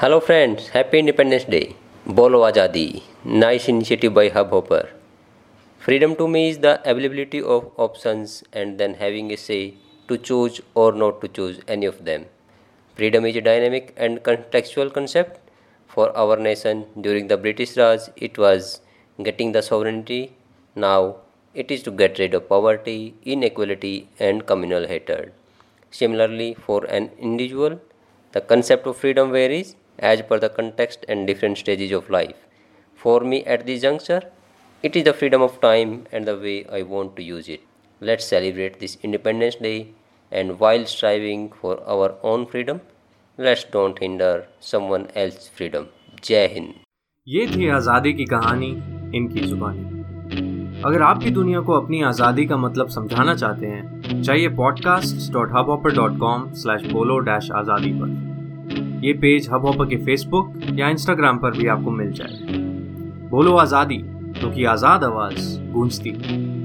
Hello friends, happy Independence Day. Bolo Azadi. Nice initiative by Hubhopper. Freedom to me is the availability of options and then having a say to choose or not to choose any of them. Freedom is a dynamic and contextual concept. For our nation during the British Raj, it was getting the sovereignty. Now it is to get rid of poverty, inequality, and communal hatred. Similarly, for an individual, the concept of freedom varies as per the context and different stages of life. For me, at this juncture, it is the freedom of time and the way I want to use it. Let's celebrate this Independence Day and while striving for our own freedom, let's don't hinder someone else's freedom. जय हिंद ये थी आज़ादी की कहानी इनकी जुबानी अगर आप भी दुनिया को अपनी आज़ादी का मतलब समझाना चाहते हैं चाहिए podcast dot Hubhopper dot com slash बोलो डैश आज़ादी पर ये पेज हब हॉपर के फेसबुक या इंस्टाग्राम पर भी आपको मिल जाए बोलो आज़ादी, क्योंकि तो आज़ाद आवाज़ गूंजती है।